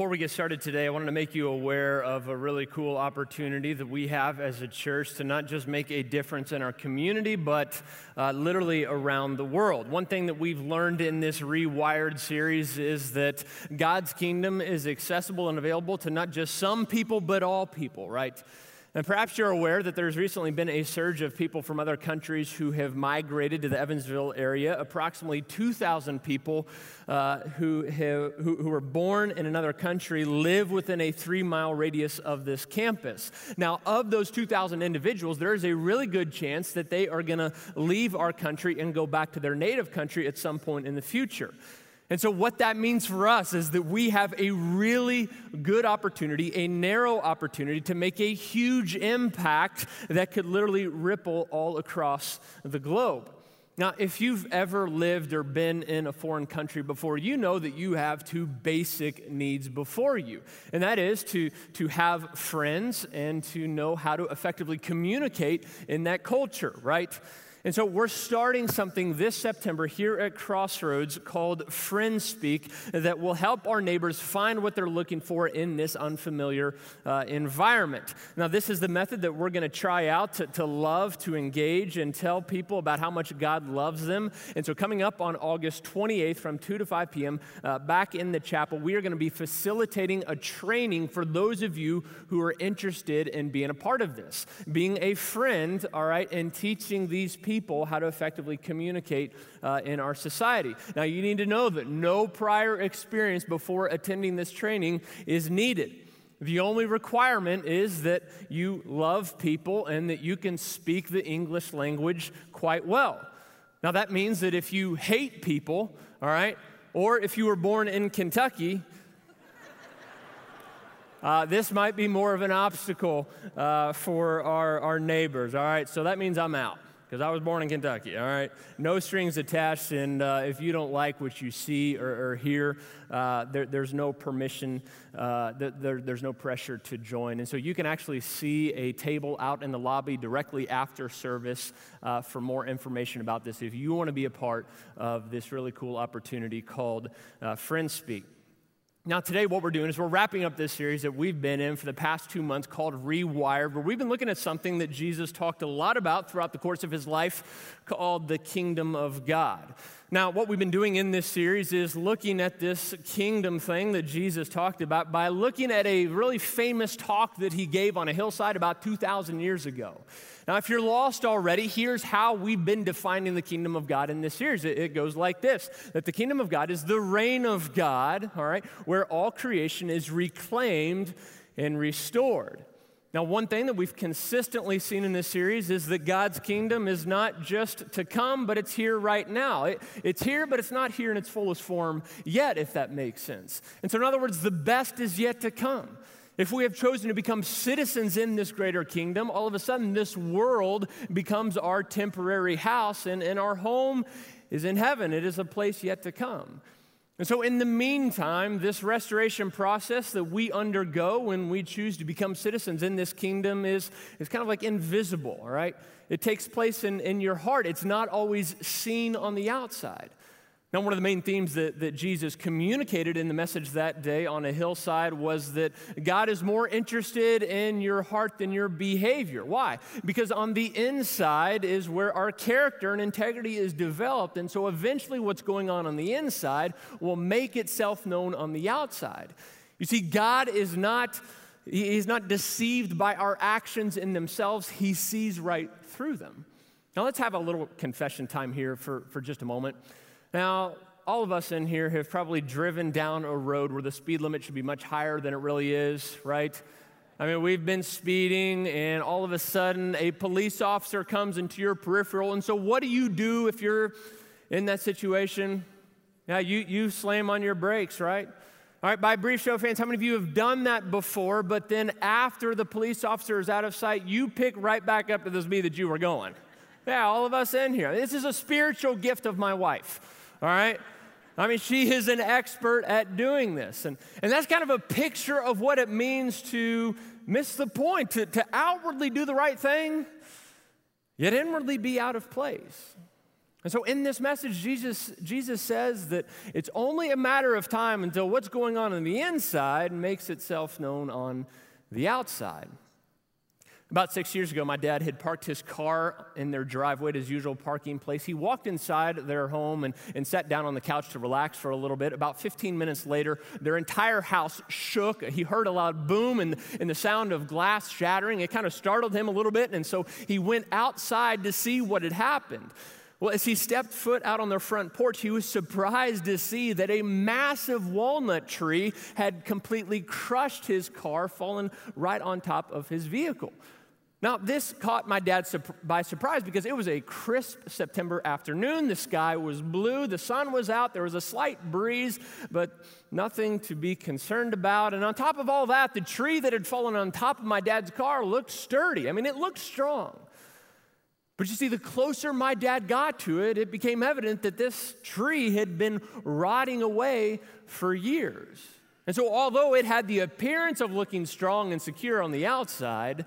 Before we get started today, I wanted to make you aware of a really cool opportunity that we have as a church to not just make a difference in our community, but uh, literally around the world. One thing that we've learned in this Rewired series is that God's kingdom is accessible and available to not just some people, but all people, right? And perhaps you're aware that there's recently been a surge of people from other countries who have migrated to the Evansville area. Approximately 2,000 people uh, who, have, who, who were born in another country live within a three mile radius of this campus. Now, of those 2,000 individuals, there is a really good chance that they are going to leave our country and go back to their native country at some point in the future. And so, what that means for us is that we have a really good opportunity, a narrow opportunity to make a huge impact that could literally ripple all across the globe. Now, if you've ever lived or been in a foreign country before, you know that you have two basic needs before you, and that is to, to have friends and to know how to effectively communicate in that culture, right? And so we're starting something this September here at Crossroads called Friend Speak that will help our neighbors find what they're looking for in this unfamiliar uh, environment. Now, this is the method that we're going to try out to, to love, to engage, and tell people about how much God loves them. And so, coming up on August 28th from 2 to 5 p.m., uh, back in the chapel, we are going to be facilitating a training for those of you who are interested in being a part of this, being a friend, all right, and teaching these people people how to effectively communicate uh, in our society. Now, you need to know that no prior experience before attending this training is needed. The only requirement is that you love people and that you can speak the English language quite well. Now, that means that if you hate people, all right, or if you were born in Kentucky, uh, this might be more of an obstacle uh, for our, our neighbors, all right? So that means I'm out because I was born in Kentucky, all right? No strings attached, and uh, if you don't like what you see or, or hear, uh, there, there's no permission, uh, there, there's no pressure to join. And so you can actually see a table out in the lobby directly after service uh, for more information about this if you want to be a part of this really cool opportunity called uh, Friend Speak. Now, today, what we're doing is we're wrapping up this series that we've been in for the past two months called Rewired, where we've been looking at something that Jesus talked a lot about throughout the course of his life called the kingdom of God. Now, what we've been doing in this series is looking at this kingdom thing that Jesus talked about by looking at a really famous talk that he gave on a hillside about 2,000 years ago. Now, if you're lost already, here's how we've been defining the kingdom of God in this series. It, it goes like this that the kingdom of God is the reign of God, all right, where all creation is reclaimed and restored. Now, one thing that we've consistently seen in this series is that God's kingdom is not just to come, but it's here right now. It, it's here, but it's not here in its fullest form yet, if that makes sense. And so, in other words, the best is yet to come. If we have chosen to become citizens in this greater kingdom, all of a sudden this world becomes our temporary house, and, and our home is in heaven. It is a place yet to come. And so, in the meantime, this restoration process that we undergo when we choose to become citizens in this kingdom is, is kind of like invisible, all right? It takes place in, in your heart, it's not always seen on the outside. Now, one of the main themes that, that Jesus communicated in the message that day on a hillside was that God is more interested in your heart than your behavior. Why? Because on the inside is where our character and integrity is developed. And so eventually, what's going on on the inside will make itself known on the outside. You see, God is not. He's not deceived by our actions in themselves. He sees right through them. Now, let's have a little confession time here for, for just a moment. Now, all of us in here have probably driven down a road where the speed limit should be much higher than it really is, right? I mean, we've been speeding, and all of a sudden, a police officer comes into your peripheral. And so, what do you do if you're in that situation? Yeah, you, you slam on your brakes, right? All right, by brief show of hands, how many of you have done that before, but then after the police officer is out of sight, you pick right back up to the speed that you were going? Yeah, all of us in here. This is a spiritual gift of my wife all right? I mean, she is an expert at doing this. And, and that's kind of a picture of what it means to miss the point, to, to outwardly do the right thing, yet inwardly be out of place. And so in this message, Jesus, Jesus says that it's only a matter of time until what's going on on the inside makes itself known on the outside. About six years ago, my dad had parked his car in their driveway at his usual parking place. He walked inside their home and, and sat down on the couch to relax for a little bit. About 15 minutes later, their entire house shook. He heard a loud boom and, and the sound of glass shattering. It kind of startled him a little bit, and so he went outside to see what had happened. Well, as he stepped foot out on their front porch, he was surprised to see that a massive walnut tree had completely crushed his car, fallen right on top of his vehicle. Now, this caught my dad by surprise because it was a crisp September afternoon. The sky was blue, the sun was out, there was a slight breeze, but nothing to be concerned about. And on top of all that, the tree that had fallen on top of my dad's car looked sturdy. I mean, it looked strong. But you see, the closer my dad got to it, it became evident that this tree had been rotting away for years. And so, although it had the appearance of looking strong and secure on the outside,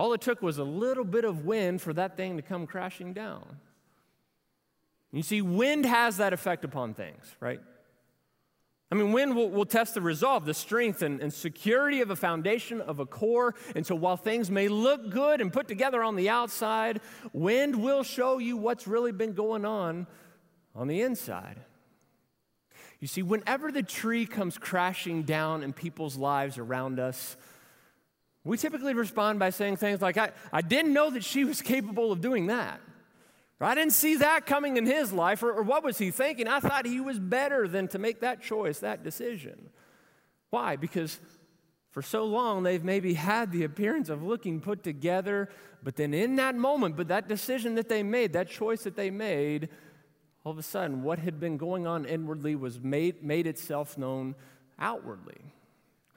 all it took was a little bit of wind for that thing to come crashing down. You see, wind has that effect upon things, right? I mean, wind will, will test the resolve, the strength and, and security of a foundation, of a core. And so while things may look good and put together on the outside, wind will show you what's really been going on on the inside. You see, whenever the tree comes crashing down in people's lives around us, we typically respond by saying things like, I, I didn't know that she was capable of doing that. Or, I didn't see that coming in his life, or, or, what was he thinking? I thought he was better than to make that choice, that decision. Why? Because for so long they've maybe had the appearance of looking put together, but then in that moment, but that decision that they made, that choice that they made, all of a sudden what had been going on inwardly was made, made itself known outwardly.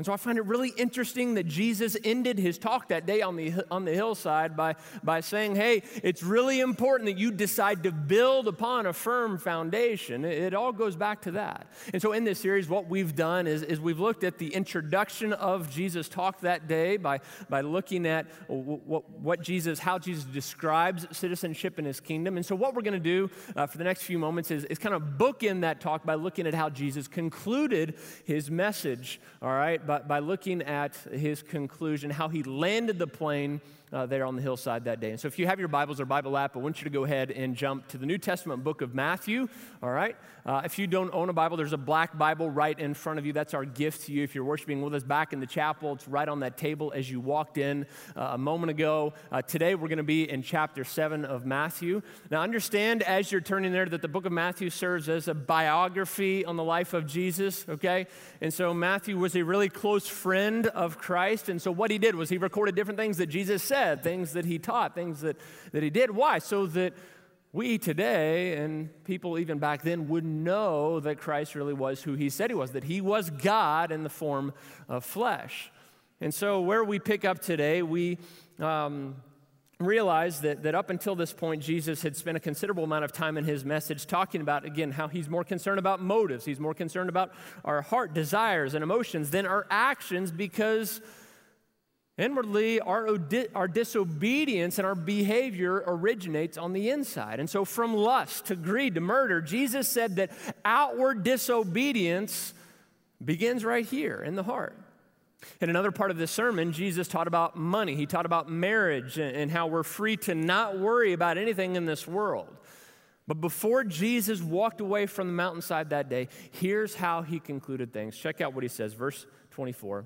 And so I find it really interesting that Jesus ended his talk that day on the, on the hillside by, by saying, Hey, it's really important that you decide to build upon a firm foundation. It, it all goes back to that. And so in this series, what we've done is, is we've looked at the introduction of Jesus' talk that day by, by looking at what, what Jesus, how Jesus describes citizenship in his kingdom. And so what we're going to do uh, for the next few moments is, is kind of bookend that talk by looking at how Jesus concluded his message, all right? by, by looking at his conclusion, how he landed the plane uh, there on the hillside that day. And so, if you have your Bibles or Bible app, I want you to go ahead and jump to the New Testament book of Matthew. All right? Uh, if you don't own a Bible, there's a black Bible right in front of you. That's our gift to you. If you're worshiping with us back in the chapel, it's right on that table as you walked in uh, a moment ago. Uh, today, we're going to be in chapter 7 of Matthew. Now, understand as you're turning there that the book of Matthew serves as a biography on the life of Jesus, okay? And so, Matthew was a really close friend of Christ. And so, what he did was he recorded different things that Jesus said said, things that he taught, things that, that he did. Why? So that we today and people even back then would know that Christ really was who he said he was, that he was God in the form of flesh. And so, where we pick up today, we um, realize that, that up until this point, Jesus had spent a considerable amount of time in his message talking about, again, how he's more concerned about motives. He's more concerned about our heart desires and emotions than our actions because Inwardly, our, our disobedience and our behavior originates on the inside. And so, from lust to greed to murder, Jesus said that outward disobedience begins right here in the heart. In another part of this sermon, Jesus taught about money. He taught about marriage and how we're free to not worry about anything in this world. But before Jesus walked away from the mountainside that day, here's how he concluded things. Check out what he says, verse 24.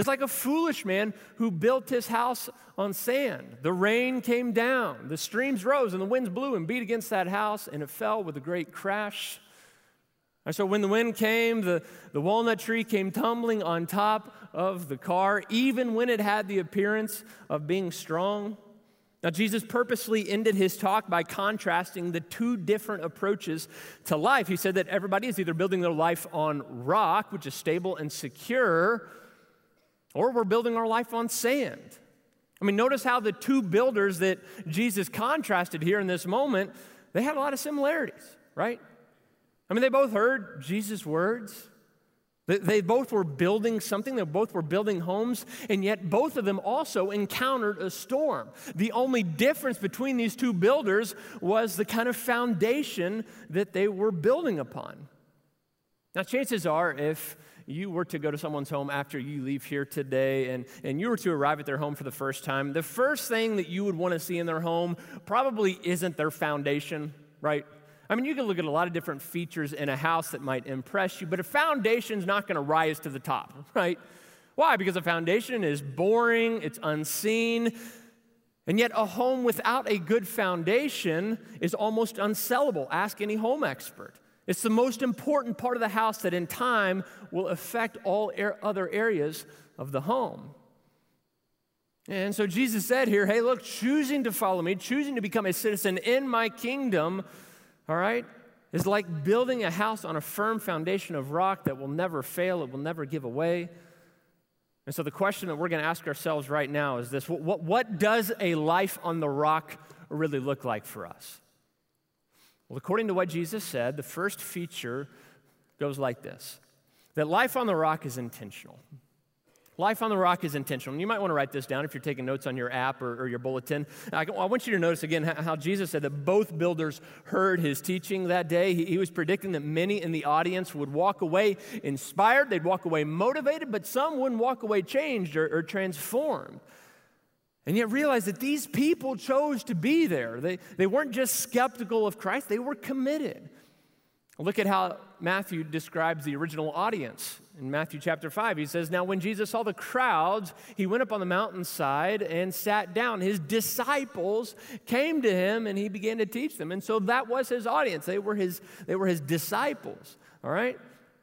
it's like a foolish man who built his house on sand. The rain came down, the streams rose, and the winds blew and beat against that house, and it fell with a great crash. And so when the wind came, the, the walnut tree came tumbling on top of the car, even when it had the appearance of being strong. Now, Jesus purposely ended his talk by contrasting the two different approaches to life. He said that everybody is either building their life on rock, which is stable and secure, or we're building our life on sand. I mean, notice how the two builders that Jesus contrasted here in this moment, they had a lot of similarities, right? I mean, they both heard Jesus' words. They both were building something, they both were building homes, and yet both of them also encountered a storm. The only difference between these two builders was the kind of foundation that they were building upon. Now, chances are, if you were to go to someone's home after you leave here today and, and you were to arrive at their home for the first time, the first thing that you would want to see in their home probably isn't their foundation, right? I mean, you can look at a lot of different features in a house that might impress you, but a foundation's not going to rise to the top, right? Why? Because a foundation is boring, it's unseen, and yet a home without a good foundation is almost unsellable. Ask any home expert. It's the most important part of the house that in time will affect all other areas of the home. And so Jesus said here, hey, look, choosing to follow me, choosing to become a citizen in my kingdom all right, is like building a house on a firm foundation of rock that will never fail, it will never give away. And so, the question that we're going to ask ourselves right now is this what, what does a life on the rock really look like for us? Well, according to what Jesus said, the first feature goes like this that life on the rock is intentional. Life on the Rock is intentional. And you might want to write this down if you're taking notes on your app or, or your bulletin. I, I, want you to notice again how, Jesus said that both builders heard his teaching that day. He, he was predicting that many in the audience would walk away inspired, they'd walk away motivated, but some wouldn't walk away changed or, or transformed. And yet realize that these people chose to be there. They, they weren't just skeptical of Christ, they were committed. Look at how Matthew describes the original audience in Matthew chapter 5. He says, Now when Jesus saw the crowds, he went up on the mountainside and sat down. His disciples came to him and he began to teach them. And so that was his audience. They were his, they were his disciples, all right?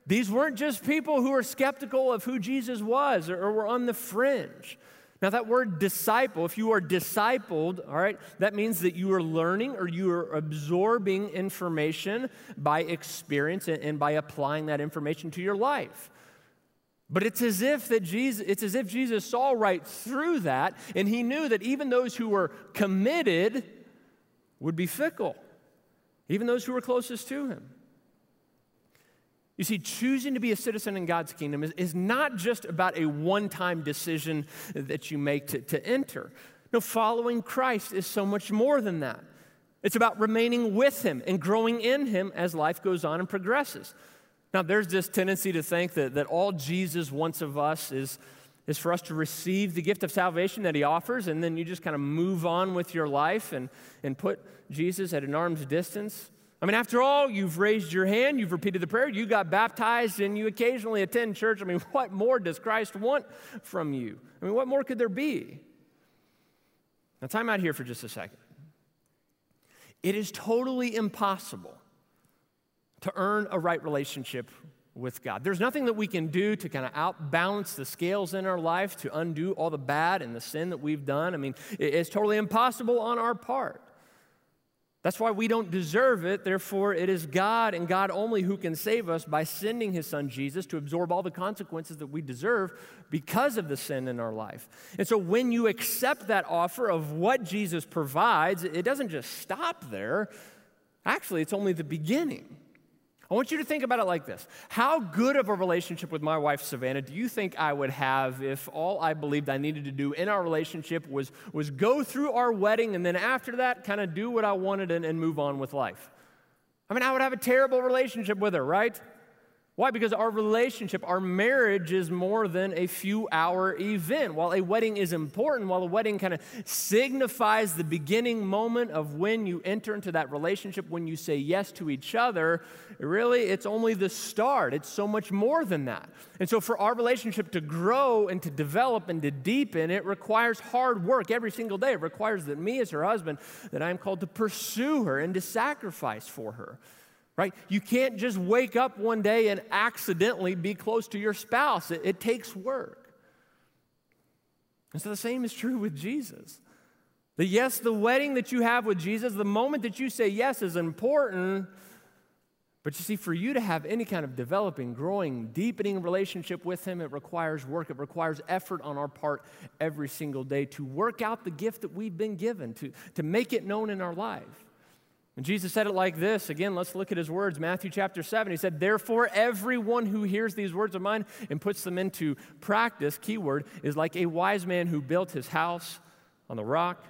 These weren't just people who were skeptical of who Jesus was or, or were on the fringe. Now, that word disciple, if you are discipled, all right, that means that you are learning or you are absorbing information by experience and by applying that information to your life. But it's as if that Jesus, it's as if Jesus saw right through that, and he knew that even those who were committed would be fickle, even those who were closest to him. You see, choosing to be a citizen in God's kingdom is, is not just about a one time decision that you make to, to enter. No, following Christ is so much more than that. It's about remaining with Him and growing in Him as life goes on and progresses. Now, there's this tendency to think that, that all Jesus wants of us is, is for us to receive the gift of salvation that He offers, and then you just kind of move on with your life and, and put Jesus at an arm's distance. I mean, after all, you've raised your hand, you've repeated the prayer, you got baptized, and you occasionally attend church. I mean, what more does Christ want from you? I mean, what more could there be? Now, time out here for just a second. It is totally impossible to earn a right relationship with God. There's nothing that we can do to kind of outbalance the scales in our life, to undo all the bad and the sin that we've done. I mean, it's totally impossible on our part. That's why we don't deserve it. Therefore, it is God and God only who can save us by sending his son Jesus to absorb all the consequences that we deserve because of the sin in our life. And so, when you accept that offer of what Jesus provides, it doesn't just stop there. Actually, it's only the beginning. I want you to think about it like this How good of a relationship with my wife, Savannah, do you think I would have if all I believed I needed to do in our relationship was, was go through our wedding and then after that, kind of do what I wanted and, and move on with life? I mean, I would have a terrible relationship with her, right? Why? Because our relationship, our marriage is more than a few hour event. While a wedding is important, while a wedding kind of signifies the beginning moment of when you enter into that relationship, when you say yes to each other, really it's only the start. It's so much more than that. And so for our relationship to grow and to develop and to deepen, it requires hard work every single day. It requires that me as her husband, that I am called to pursue her and to sacrifice for her right? You can't just wake up one day and accidentally be close to your spouse, it, it takes work. And so the same is true with Jesus. The yes, the wedding that you have with Jesus, the moment that you say yes is important, But you see, for you to have any kind of developing, growing, deepening relationship with Him, it requires work. It requires effort on our part every single day to work out the gift that we've been given, to, to make it known in our life. And Jesus said it like this. Again, let's look at his words. Matthew chapter 7. He said, Therefore, everyone who hears these words of mine and puts them into practice, keyword, is like a wise man who built his house on the rock.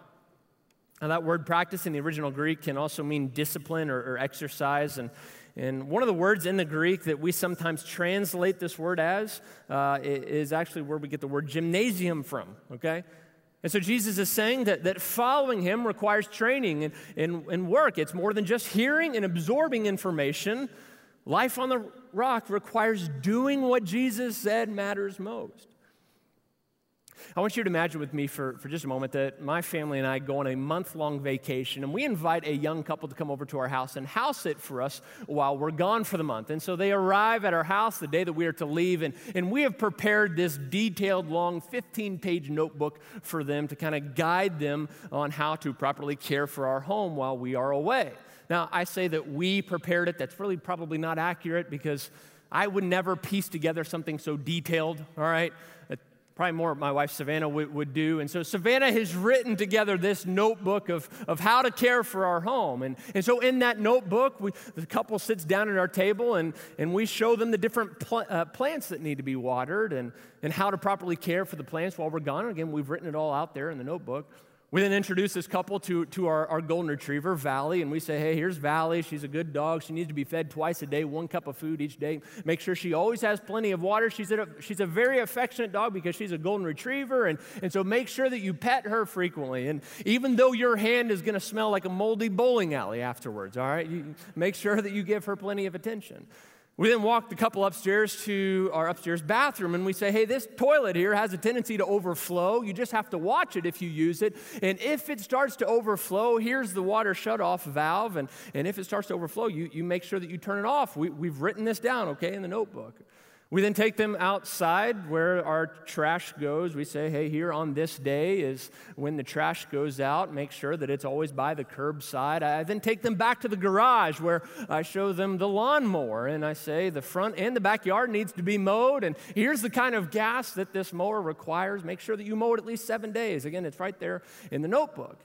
Now, that word practice in the original Greek can also mean discipline or, or exercise. And and one of the words in the Greek that we sometimes translate this word as uh, is actually where we get the word gymnasium from, okay? And so Jesus is saying that, that following him requires training and, and, and work. It's more than just hearing and absorbing information. Life on the rock requires doing what Jesus said matters most. I want you to imagine with me for, for just a moment that my family and I go on a month long vacation and we invite a young couple to come over to our house and house it for us while we're gone for the month. And so they arrive at our house the day that we are to leave, and, and we have prepared this detailed, long 15 page notebook for them to kind of guide them on how to properly care for our home while we are away. Now, I say that we prepared it. That's really probably not accurate because I would never piece together something so detailed, all right? Probably more my wife Savannah would, would, do. And so Savannah has written together this notebook of, of how to care for our home. And, and so in that notebook, we, the couple sits down at our table and, and we show them the different pl- uh, plants that need to be watered and, and how to properly care for the plants while we're gone. again, we've written it all out there in the notebook. We then introduce this couple to, to our, our golden retriever, Valley, and we say, hey, here's Valley. She's a good dog. She needs to be fed twice a day, one cup of food each day. Make sure she always has plenty of water. She's a, she's a very affectionate dog because she's a golden retriever, and, and so make sure that you pet her frequently. And even though your hand is going to smell like a moldy bowling alley afterwards, all right, you make sure that you give her plenty of attention. We then walk the couple upstairs to our upstairs bathroom and we say, hey, this toilet here has a tendency to overflow. You just have to watch it if you use it. And if it starts to overflow, here's the water shutoff valve. And, and if it starts to overflow, you, you make sure that you turn it off. We, we've written this down, okay, in the notebook. We then take them outside where our trash goes. We say, hey, here on this day is when the trash goes out. Make sure that it's always by the curbside. I then take them back to the garage where I show them the lawnmower and I say, the front and the backyard needs to be mowed. And here's the kind of gas that this mower requires. Make sure that you mow it at least seven days. Again, it's right there in the notebook.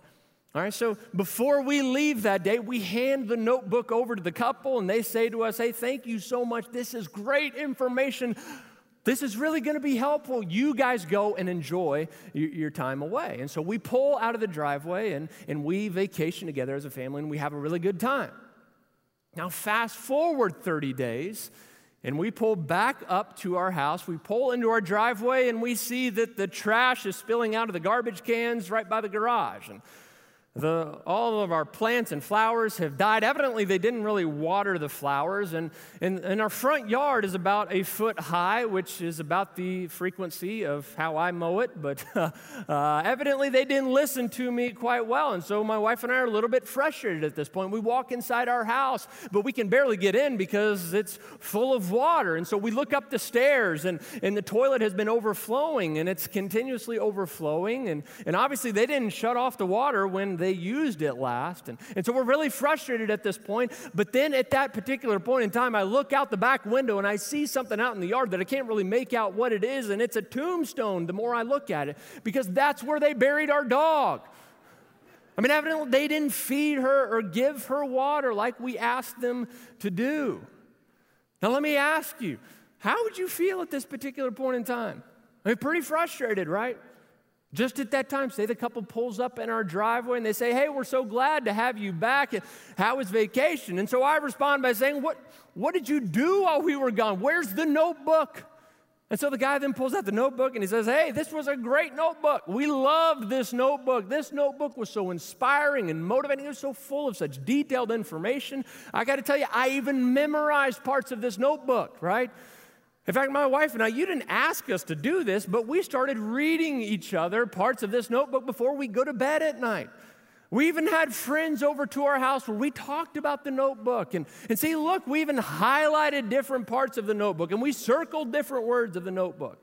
All right, so before we leave that day, we hand the notebook over to the couple and they say to us, Hey, thank you so much. This is great information. This is really going to be helpful. You guys go and enjoy your time away. And so we pull out of the driveway and, and we vacation together as a family and we have a really good time. Now, fast forward 30 days, and we pull back up to our house. We pull into our driveway and we see that the trash is spilling out of the garbage cans right by the garage. And the, all of our plants and flowers have died. Evidently, they didn't really water the flowers. And, and, and, our front yard is about a foot high, which is about the frequency of how I mow it. But uh, evidently, they didn't listen to me quite well. And so my wife and I are a little bit frustrated at this point. We walk inside our house, but we can barely get in because it's full of water. And so we look up the stairs, and, and the toilet has been overflowing, and it's continuously overflowing. And, and obviously, they didn't shut off the water when they used it last. And, and so we're really frustrated at this point. But then at that particular point in time, I look out the back window and I see something out in the yard that I can't really make out what it is. And it's a tombstone the more I look at it, because that's where they buried our dog. I mean, evidently they didn't feed her or give her water like we asked them to do. Now, let me ask you, how would you feel at this particular point in time? I mean, pretty frustrated, right? Just at that time, say the couple pulls up in our driveway and they say, Hey, we're so glad to have you back. How was vacation? And so I respond by saying, What, what did you do while we were gone? Where's the notebook? And so the guy then pulls out the notebook and he says, Hey, this was a great notebook. We loved this notebook. This notebook was so inspiring and motivating. It was so full of such detailed information. I got to tell you, I even memorized parts of this notebook, right? In fact, my wife and I, you didn't ask us to do this, but we started reading each other parts of this notebook before we go to bed at night. We even had friends over to our house where we talked about the notebook. And, and see, look, we even highlighted different parts of the notebook and we circled different words of the notebook.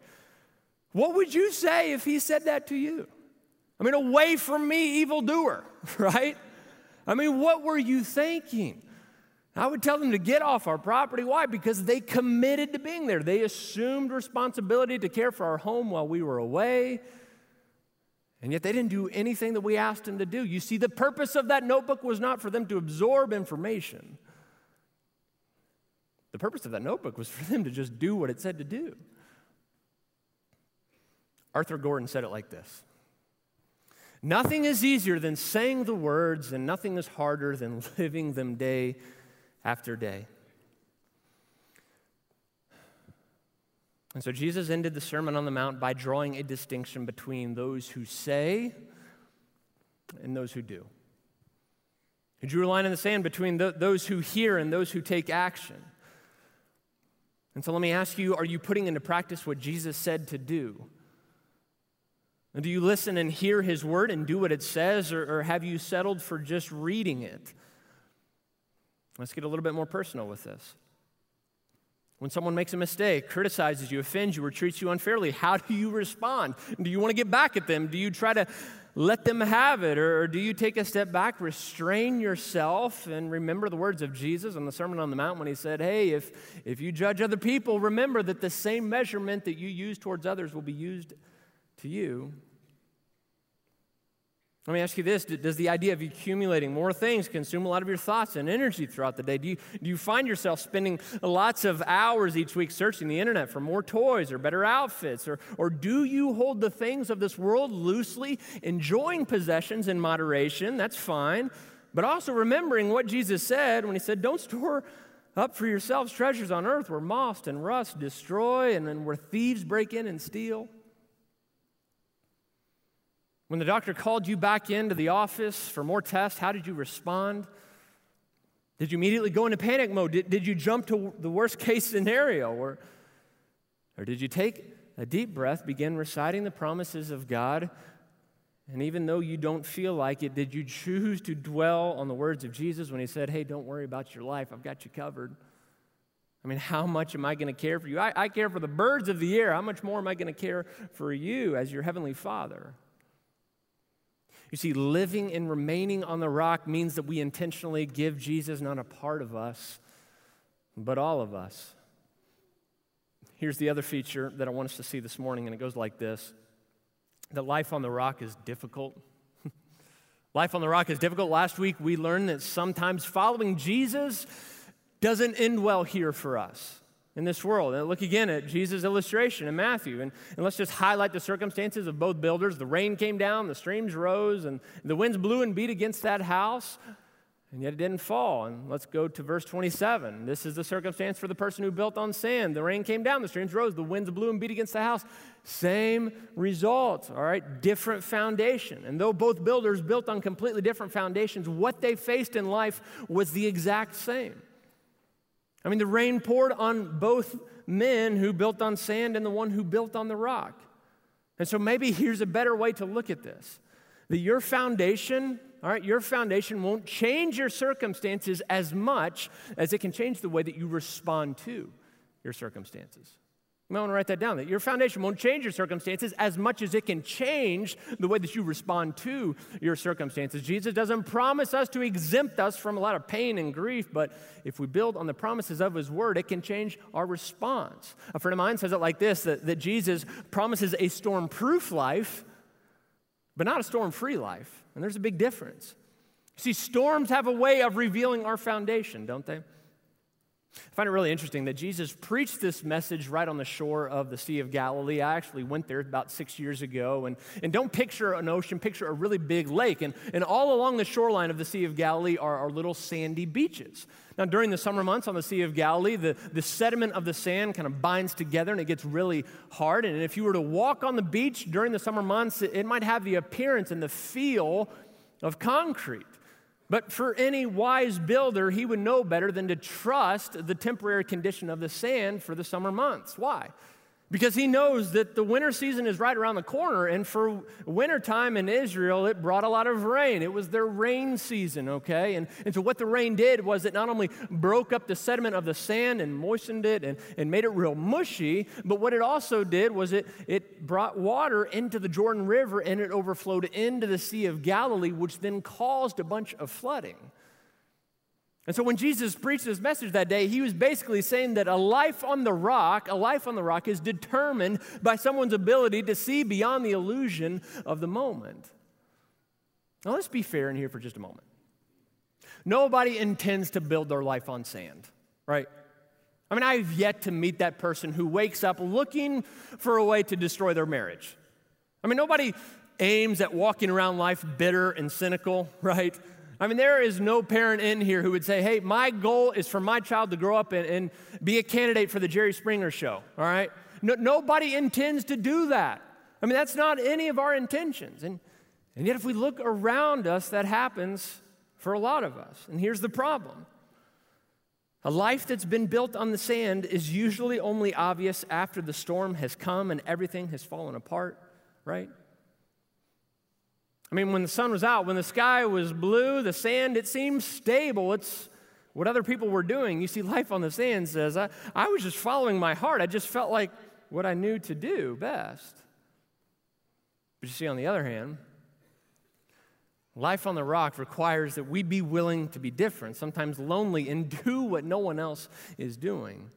What would you say if he said that to you? I mean, away from me, evildoer, right? I mean, what were you thinking? I would tell them to get off our property. Why? Because they committed to being there. They assumed responsibility to care for our home while we were away. And yet they didn't do anything that we asked them to do. You see, the purpose of that notebook was not for them to absorb information. The purpose of that notebook was for them to just do what it said to do. Arthur Gordon said it like this Nothing is easier than saying the words, and nothing is harder than living them day after day. And so Jesus ended the Sermon on the Mount by drawing a distinction between those who say and those who do. He drew a line in the sand between the, those who hear and those who take action. And so let me ask you are you putting into practice what Jesus said to do? And do you listen and hear his word and do what it says, or, or have you settled for just reading it? Let's get a little bit more personal with this. When someone makes a mistake, criticizes you, offends you, or treats you unfairly, how do you respond? Do you want to get back at them? Do you try to let them have it? Or do you take a step back, restrain yourself, and remember the words of Jesus on the Sermon on the Mount when he said, Hey, if, if you judge other people, remember that the same measurement that you use towards others will be used to you? Let me ask you this Does the idea of accumulating more things consume a lot of your thoughts and energy throughout the day? Do you, do you find yourself spending lots of hours each week searching the internet for more toys or better outfits? Or, or do you hold the things of this world loosely, enjoying possessions in moderation? That's fine. But also remembering what Jesus said when he said, Don't store up for yourselves treasures on earth where moth and rust destroy and then where thieves break in and steal. When the doctor called you back into the office for more tests, how did you respond? Did you immediately go into panic mode? Did, did you jump to the worst case scenario? Or, or did you take a deep breath, begin reciting the promises of God? And even though you don't feel like it, did you choose to dwell on the words of Jesus when he said, Hey, don't worry about your life, I've got you covered? I mean, how much am I going to care for you? I, I care for the birds of the air. How much more am I going to care for you as your heavenly Father? You see, living and remaining on the rock means that we intentionally give Jesus not a part of us, but all of us. Here's the other feature that I want us to see this morning, and it goes like this that life on the rock is difficult. life on the rock is difficult. Last week we learned that sometimes following Jesus doesn't end well here for us in this world. And look again at Jesus' illustration in Matthew. And, and let's just highlight the circumstances of both builders. The rain came down, the streams rose, and the winds blew and beat against that house, and yet it didn't fall. And let's go to verse 27. This is the circumstance for the person who built on sand. The rain came down, the streams rose, the winds blew and beat against the house. Same result, all right? Different foundation. And though both builders built on completely different foundations, what they faced in life was the exact same. I mean, the rain poured on both men who built on sand and the one who built on the rock. And so maybe here's a better way to look at this that your foundation, all right, your foundation won't change your circumstances as much as it can change the way that you respond to your circumstances. You might want to write that down that your foundation won't change your circumstances as much as it can change the way that you respond to your circumstances. Jesus doesn't promise us to exempt us from a lot of pain and grief, but if we build on the promises of his word, it can change our response. A friend of mine says it like this that, that Jesus promises a storm proof life, but not a storm free life. And there's a big difference. See, storms have a way of revealing our foundation, don't they? I find it really interesting that Jesus preached this message right on the shore of the Sea of Galilee. I actually went there about six years ago. And, and don't picture an ocean, picture a really big lake. And, and all along the shoreline of the Sea of Galilee are, are little sandy beaches. Now, during the summer months on the Sea of Galilee, the, the sediment of the sand kind of binds together and it gets really hard. And if you were to walk on the beach during the summer months, it, it might have the appearance and the feel of concrete. But for any wise builder, he would know better than to trust the temporary condition of the sand for the summer months. Why? Because he knows that the winter season is right around the corner. And for wintertime in Israel, it brought a lot of rain. It was their rain season, okay? And, and so, what the rain did was it not only broke up the sediment of the sand and moistened it and, and made it real mushy, but what it also did was it, it brought water into the Jordan River and it overflowed into the Sea of Galilee, which then caused a bunch of flooding. And so when Jesus preached this message that day, he was basically saying that a life on the rock, a life on the rock is determined by someone's ability to see beyond the illusion of the moment. Now let's be fair in here for just a moment. Nobody intends to build their life on sand, right? I mean, I've yet to meet that person who wakes up looking for a way to destroy their marriage. I mean, nobody aims at walking around life bitter and cynical, right? I mean, there is no parent in here who would say, hey, my goal is for my child to grow up and, and be a candidate for the Jerry Springer show, all right? No, nobody intends to do that. I mean, that's not any of our intentions. And, and yet, if we look around us, that happens for a lot of us. And here's the problem a life that's been built on the sand is usually only obvious after the storm has come and everything has fallen apart, right? I mean, when the sun was out, when the sky was blue, the sand, it seemed stable. It's what other people were doing. You see, life on the sand says, I, I was just following my heart. I just felt like what I knew to do best. But you see, on the other hand, Life on the rock requires that we be willing to be different, sometimes lonely, and do what no one else is doing.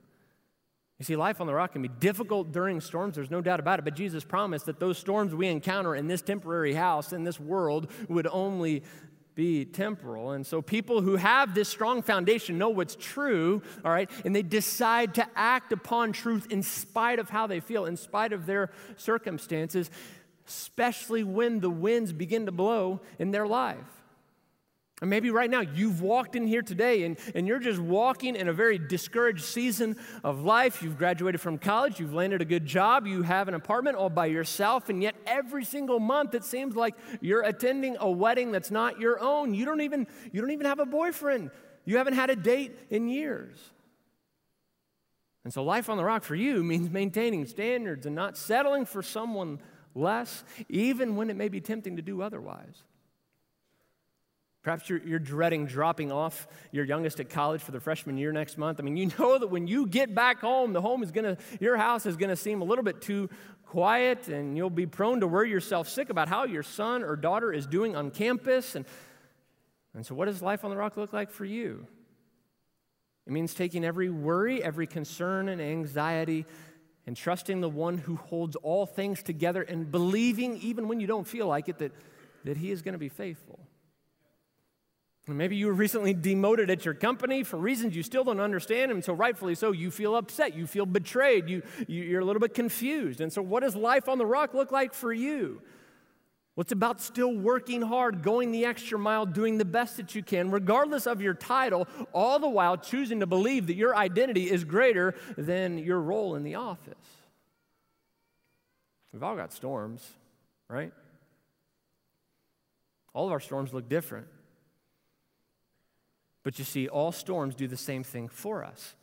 You see, life on the rock can be difficult during storms, there's no doubt about it, but Jesus promised that those storms we encounter in this temporary house, in this world, would only be temporal. And so people who have this strong foundation know what's true, all right, and they decide to act upon truth in spite of how they feel, in spite of their circumstances especially when the winds begin to blow in their life. And maybe right now you've walked in here today and, and you're just walking in a very discouraged season of life. You've graduated from college, you've landed a good job, you have an apartment all by yourself, and yet every single month it seems like you're attending a wedding that's not your own. You don't even, you don't even have a boyfriend. You haven't had a date in years. And so life on the rock for you means maintaining standards and not settling for someone less, even when it may be tempting to do otherwise. Perhaps you're, you're, dreading dropping off your youngest at college for the freshman year next month. I mean, you know that when you get back home, the home is gonna, your house is gonna seem a little bit too quiet, and you'll be prone to worry yourself sick about how your son or daughter is doing on campus. And, and so, what does life on the rock look like for you? It means taking every worry, every concern, and anxiety and trusting the one who holds all things together and believing, even when you don't feel like it, that, that he is going to be faithful. Maybe you were recently demoted at your company for reasons you still don't understand, and so rightfully so, you feel upset, you feel betrayed, you, you, are a little bit confused. And so, what does life on the rock look like for you? Well, it's about still working hard, going the extra mile, doing the best that you can, regardless of your title, all the while choosing to believe that your identity is greater than your role in the office. We've all got storms, right? All of our storms look different. But you see, all storms do the same thing for us.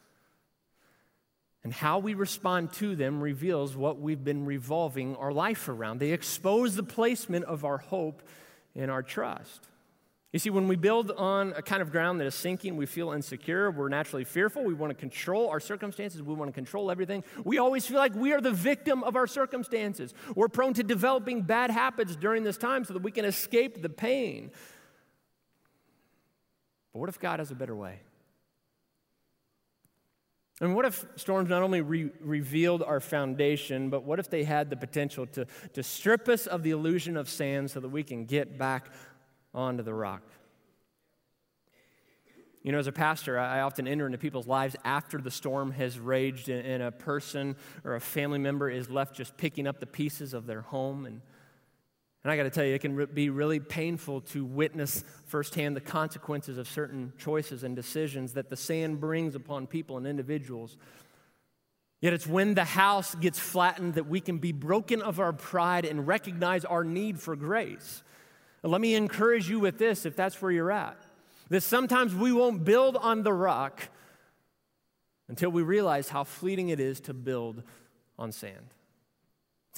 And how we respond to them reveals what we've been revolving our life around. They expose the placement of our hope and our trust. You see, when we build on a kind of ground that is sinking, we feel insecure, we're naturally fearful, we want to control our circumstances, we want to control everything. We always feel like we are the victim of our circumstances. We're prone to developing bad habits during this time so that we can escape the pain. But what if God has a better way? And what if storms not only re- revealed our foundation, but what if they had the potential to, to strip us of the illusion of sand so that we can get back onto the rock? You know, as a pastor, I often enter into people's lives after the storm has raged and a person or a family member is left just picking up the pieces of their home and and I got to tell you, it can be really painful to witness firsthand the consequences of certain choices and decisions that the sand brings upon people and individuals. Yet it's when the house gets flattened that we can be broken of our pride and recognize our need for grace. And let me encourage you with this if that's where you're at. That sometimes we won't build on the rock until we realize how fleeting it is to build on sand.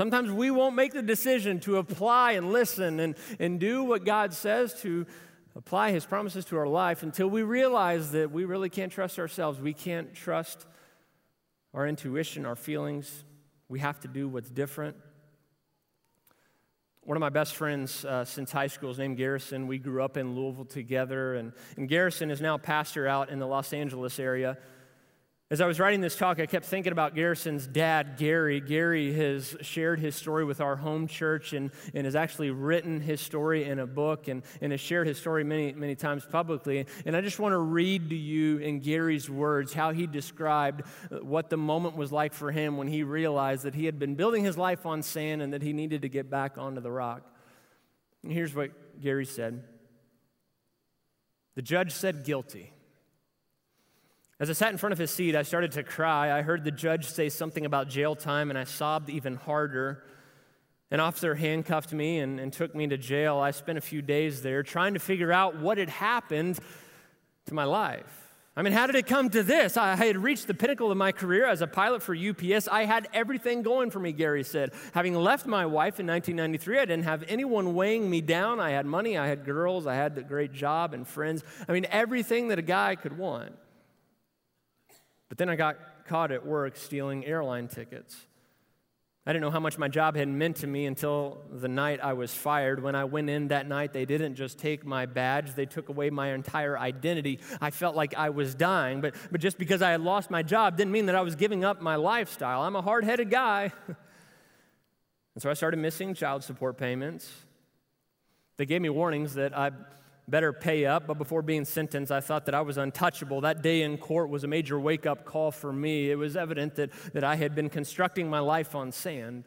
Sometimes we won't make the decision to apply and listen and, and do what God says to apply His promises to our life until we realize that we really can't trust ourselves. We can't trust our intuition, our feelings. We have to do what's different. One of my best friends uh, since high school is named Garrison. We grew up in Louisville together, and, and Garrison is now pastor out in the Los Angeles area. As I was writing this talk, I kept thinking about Garrison's dad, Gary. Gary has shared his story with our home church and, and has actually written his story in a book and, and has shared his story many, many times publicly. And I just want to read to you in Gary's words how he described what the moment was like for him when he realized that he had been building his life on sand and that he needed to get back onto the rock. And here's what Gary said The judge said guilty. As I sat in front of his seat, I started to cry. I heard the judge say something about jail time, and I sobbed even harder. An officer handcuffed me and, and, took me to jail. I spent a few days there trying to figure out what had happened to my life. I mean, how did it come to this? I had reached the pinnacle of my career as a pilot for UPS. I had everything going for me, Gary said. Having left my wife in 1993, I didn't have anyone weighing me down. I had money, I had girls, I had a great job and friends. I mean, everything that a guy could want. But then I got caught at work stealing airline tickets. I didn't know how much my job had meant to me until the night I was fired. When I went in that night, they didn't just take my badge, they took away my entire identity. I felt like I was dying, but, but just because I had lost my job didn't mean that I was giving up my lifestyle. I'm a hard headed guy. and so I started missing child support payments. They gave me warnings that I better pay up. But before being sentenced, I thought that I was untouchable. That day in court was a major wake up call for me. It was evident that, that I had been constructing my life on sand.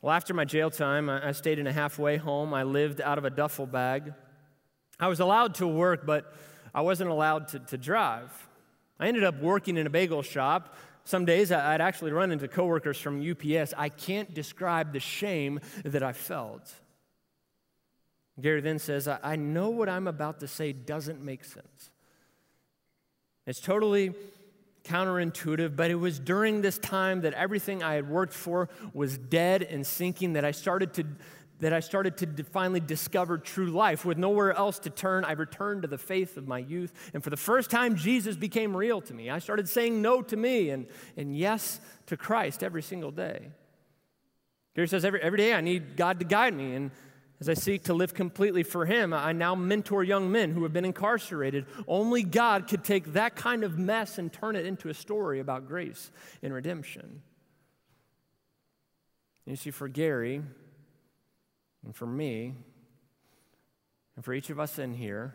Well, after my jail time, I, I stayed in a halfway home. I lived out of a duffel bag. I was allowed to work, but I wasn't allowed to, to drive. I ended up working in a bagel shop. Some days I'd actually run into coworkers from UPS. I can't describe the shame that I felt. Gary then says, I, know what I'm about to say doesn't make sense. It's totally counterintuitive, but it was during this time that everything I had worked for was dead and sinking that I started to that I started to finally discover true life. With nowhere else to turn, I returned to the faith of my youth. And for the first time, Jesus became real to me. I started saying no to me and, and yes to Christ every single day. Gary says, every, every day I need God to guide me. And as I seek to live completely for Him, I now mentor young men who have been incarcerated. Only God could take that kind of mess and turn it into a story about grace and redemption. And you see, for Gary, and for me, and for each of us in here,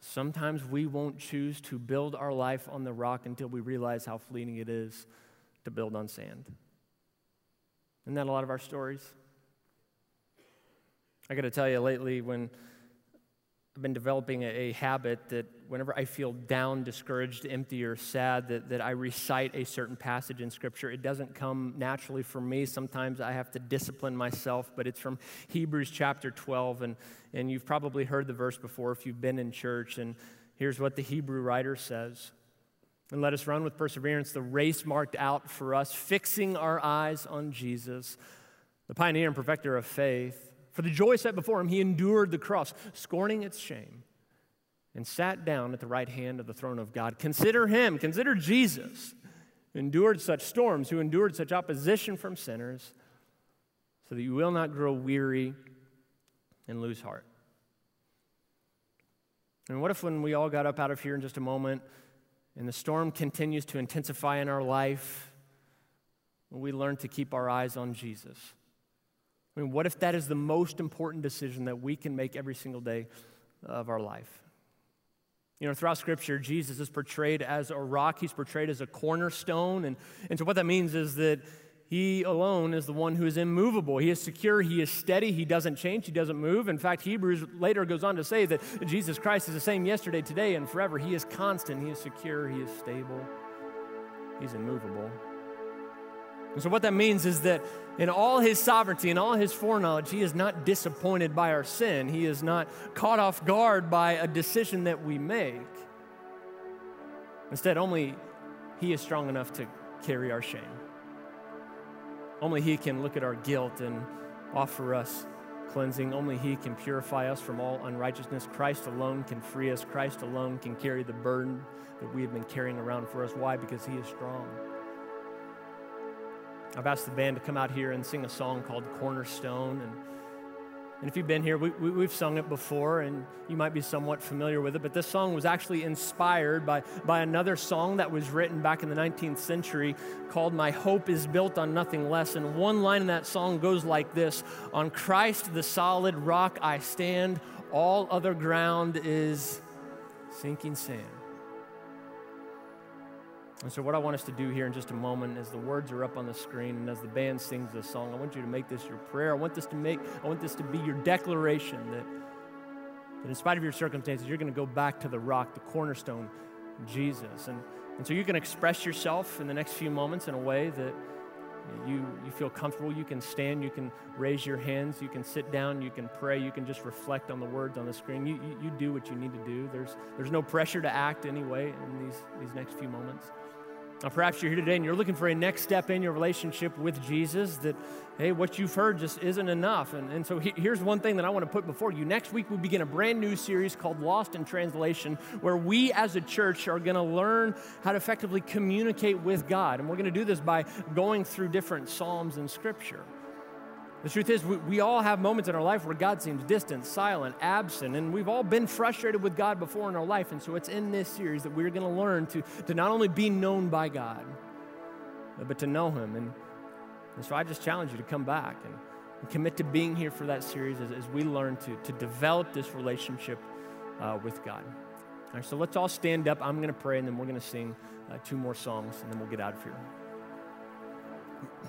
sometimes we won't choose to build our life on the rock until we realize how fleeting it is to build on sand. Isn't that a lot of our stories? I got to tell you, lately, when I've been developing a, a, habit that whenever I feel down, discouraged, empty, or sad, that, that I recite a certain passage in Scripture. It doesn't come naturally for me. Sometimes I have to discipline myself, but it's from Hebrews chapter 12. And, and you've probably heard the verse before if you've been in church. And here's what the Hebrew writer says. And let us run with perseverance the race marked out for us, fixing our eyes on Jesus, the pioneer and perfecter of faith for the joy set before him, he endured the cross, scorning its shame, and sat down at the right hand of the throne of God. Consider him, consider Jesus, who endured such storms, who endured such opposition from sinners, so that you will not grow weary and lose heart. And what if, when we all got up out of here in just a moment, and the storm continues to intensify in our life, we learn to keep our eyes on Jesus? I mean, what if that is the most important decision that we can make every single day of our life? You know, throughout Scripture, Jesus is portrayed as a rock, he's portrayed as a cornerstone. And, and so, what that means is that he alone is the one who is immovable. He is secure, he is steady, he doesn't change, he doesn't move. In fact, Hebrews later goes on to say that Jesus Christ is the same yesterday, today, and forever. He is constant, he is secure, he is stable, he's immovable. And so, what that means is that in all his sovereignty and all his foreknowledge, he is not disappointed by our sin. He is not caught off guard by a decision that we make. Instead, only he is strong enough to carry our shame. Only he can look at our guilt and offer us cleansing. Only he can purify us from all unrighteousness. Christ alone can free us. Christ alone can carry the burden that we have been carrying around for us. Why? Because he is strong. I've asked the band to come out here and sing a song called Cornerstone. And, and if you've been here, we, we, have sung it before and you might be somewhat familiar with it. But this song was actually inspired by, by another song that was written back in the 19th century called My Hope is Built on Nothing Less. And one line in that song goes like this On Christ, the solid rock, I stand. All other ground is sinking sand. And so, what I want us to do here in just a moment, as the words are up on the screen and as the band sings this song, I want you to make this your prayer. I want this to make, I want this to be your declaration that, that in spite of your circumstances, you're going to go back to the rock, the cornerstone, Jesus. And, and so, you can express yourself in the next few moments in a way that you, you feel comfortable. You can stand, you can raise your hands, you can sit down, you can pray, you can just reflect on the words on the screen. You, you, you do what you need to do. There's, there's no pressure to act anyway in these, these next few moments. Now, perhaps you're here today and you're looking for a next step in your relationship with Jesus that, hey, what you've heard just isn't enough. And, and so he, here's one thing that I want to put before you. Next week, we begin a brand new series called Lost in Translation, where we as a church are going to learn how to effectively communicate with God. And we're going to do this by going through different Psalms in Scripture. The truth is, we, we, all have moments in our life where God seems distant, silent, absent, and we've all been frustrated with God before in our life. And so it's in this series that we're going to learn to, to not only be known by God, but to know Him. And, and so I just challenge you to come back and, and commit to being here for that series as, as we learn to, to develop this relationship uh, with God. All right, so let's all stand up. I'm going to pray, and then we're going to sing uh, two more songs, and then we'll get out of here.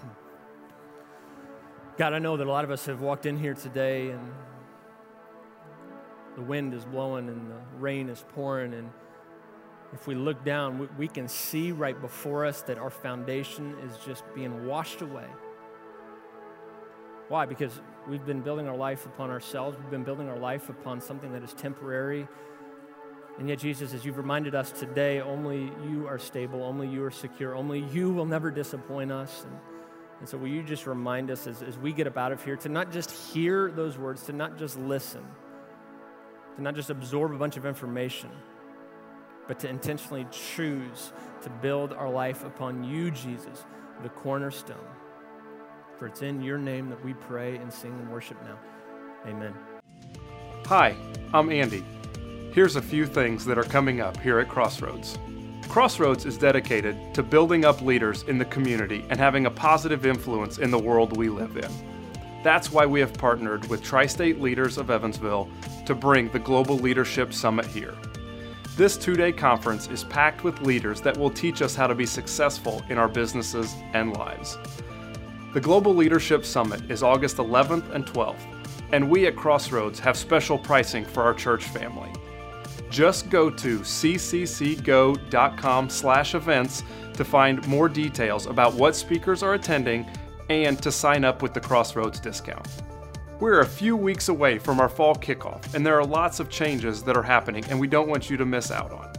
God, I know that a lot of us have walked in here today and the wind is blowing and the rain is pouring. And if we look down, we, we can see right before us that our foundation is just being washed away. Why? Because we've been building our life upon ourselves, we've been building our life upon something that is temporary. And yet, Jesus, as you've reminded us today, only you are stable, only you are secure, only you will never disappoint us. And and so, will you just remind us as, as we get up out of here to not just hear those words, to not just listen, to not just absorb a bunch of information, but to intentionally choose to build our life upon you, Jesus, the cornerstone. For it's in your name that we pray and sing and worship now. Amen. Hi, I'm Andy. Here's a few things that are coming up here at Crossroads. Crossroads is dedicated to building up leaders in the community and having a positive influence in the world we live in. That's why we have partnered with Tri State Leaders of Evansville to bring the Global Leadership Summit here. This two day conference is packed with leaders that will teach us how to be successful in our businesses and lives. The Global Leadership Summit is August 11th and 12th, and we at Crossroads have special pricing for our church family. Just go to cccgo.com slash events to find more details about what speakers are attending and to sign up with the Crossroads discount. We're a few weeks away from our fall kickoff, and there are lots of changes that are happening, and we don't want you to miss out on.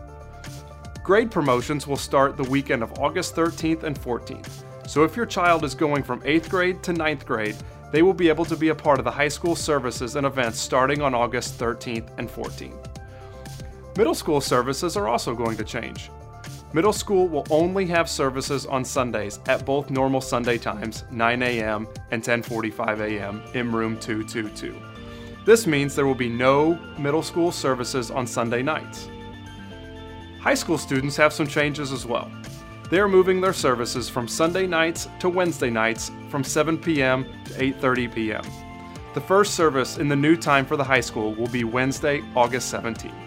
Grade promotions will start the weekend of August 13th and 14th. So if your child is going from 8th grade to 9th grade, they will be able to be a part of the high school services and events starting on August 13th and 14th. Middle school services are also going to change. Middle school will only have services on Sundays at both normal Sunday times, 9 a.m. and 10:45 a.m. in room 222. This means there will be no middle school services on Sunday nights. High school students have some changes as well. They are moving their services from Sunday nights to Wednesday nights from 7 p.m. to 8:30 p.m. The first service in the new time for the high school will be Wednesday, August 17th.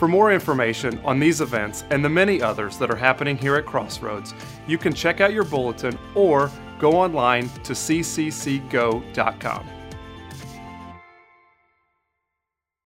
For more information on these events and the many others that are happening here at Crossroads, you can check out your bulletin or go online to cccgo.com.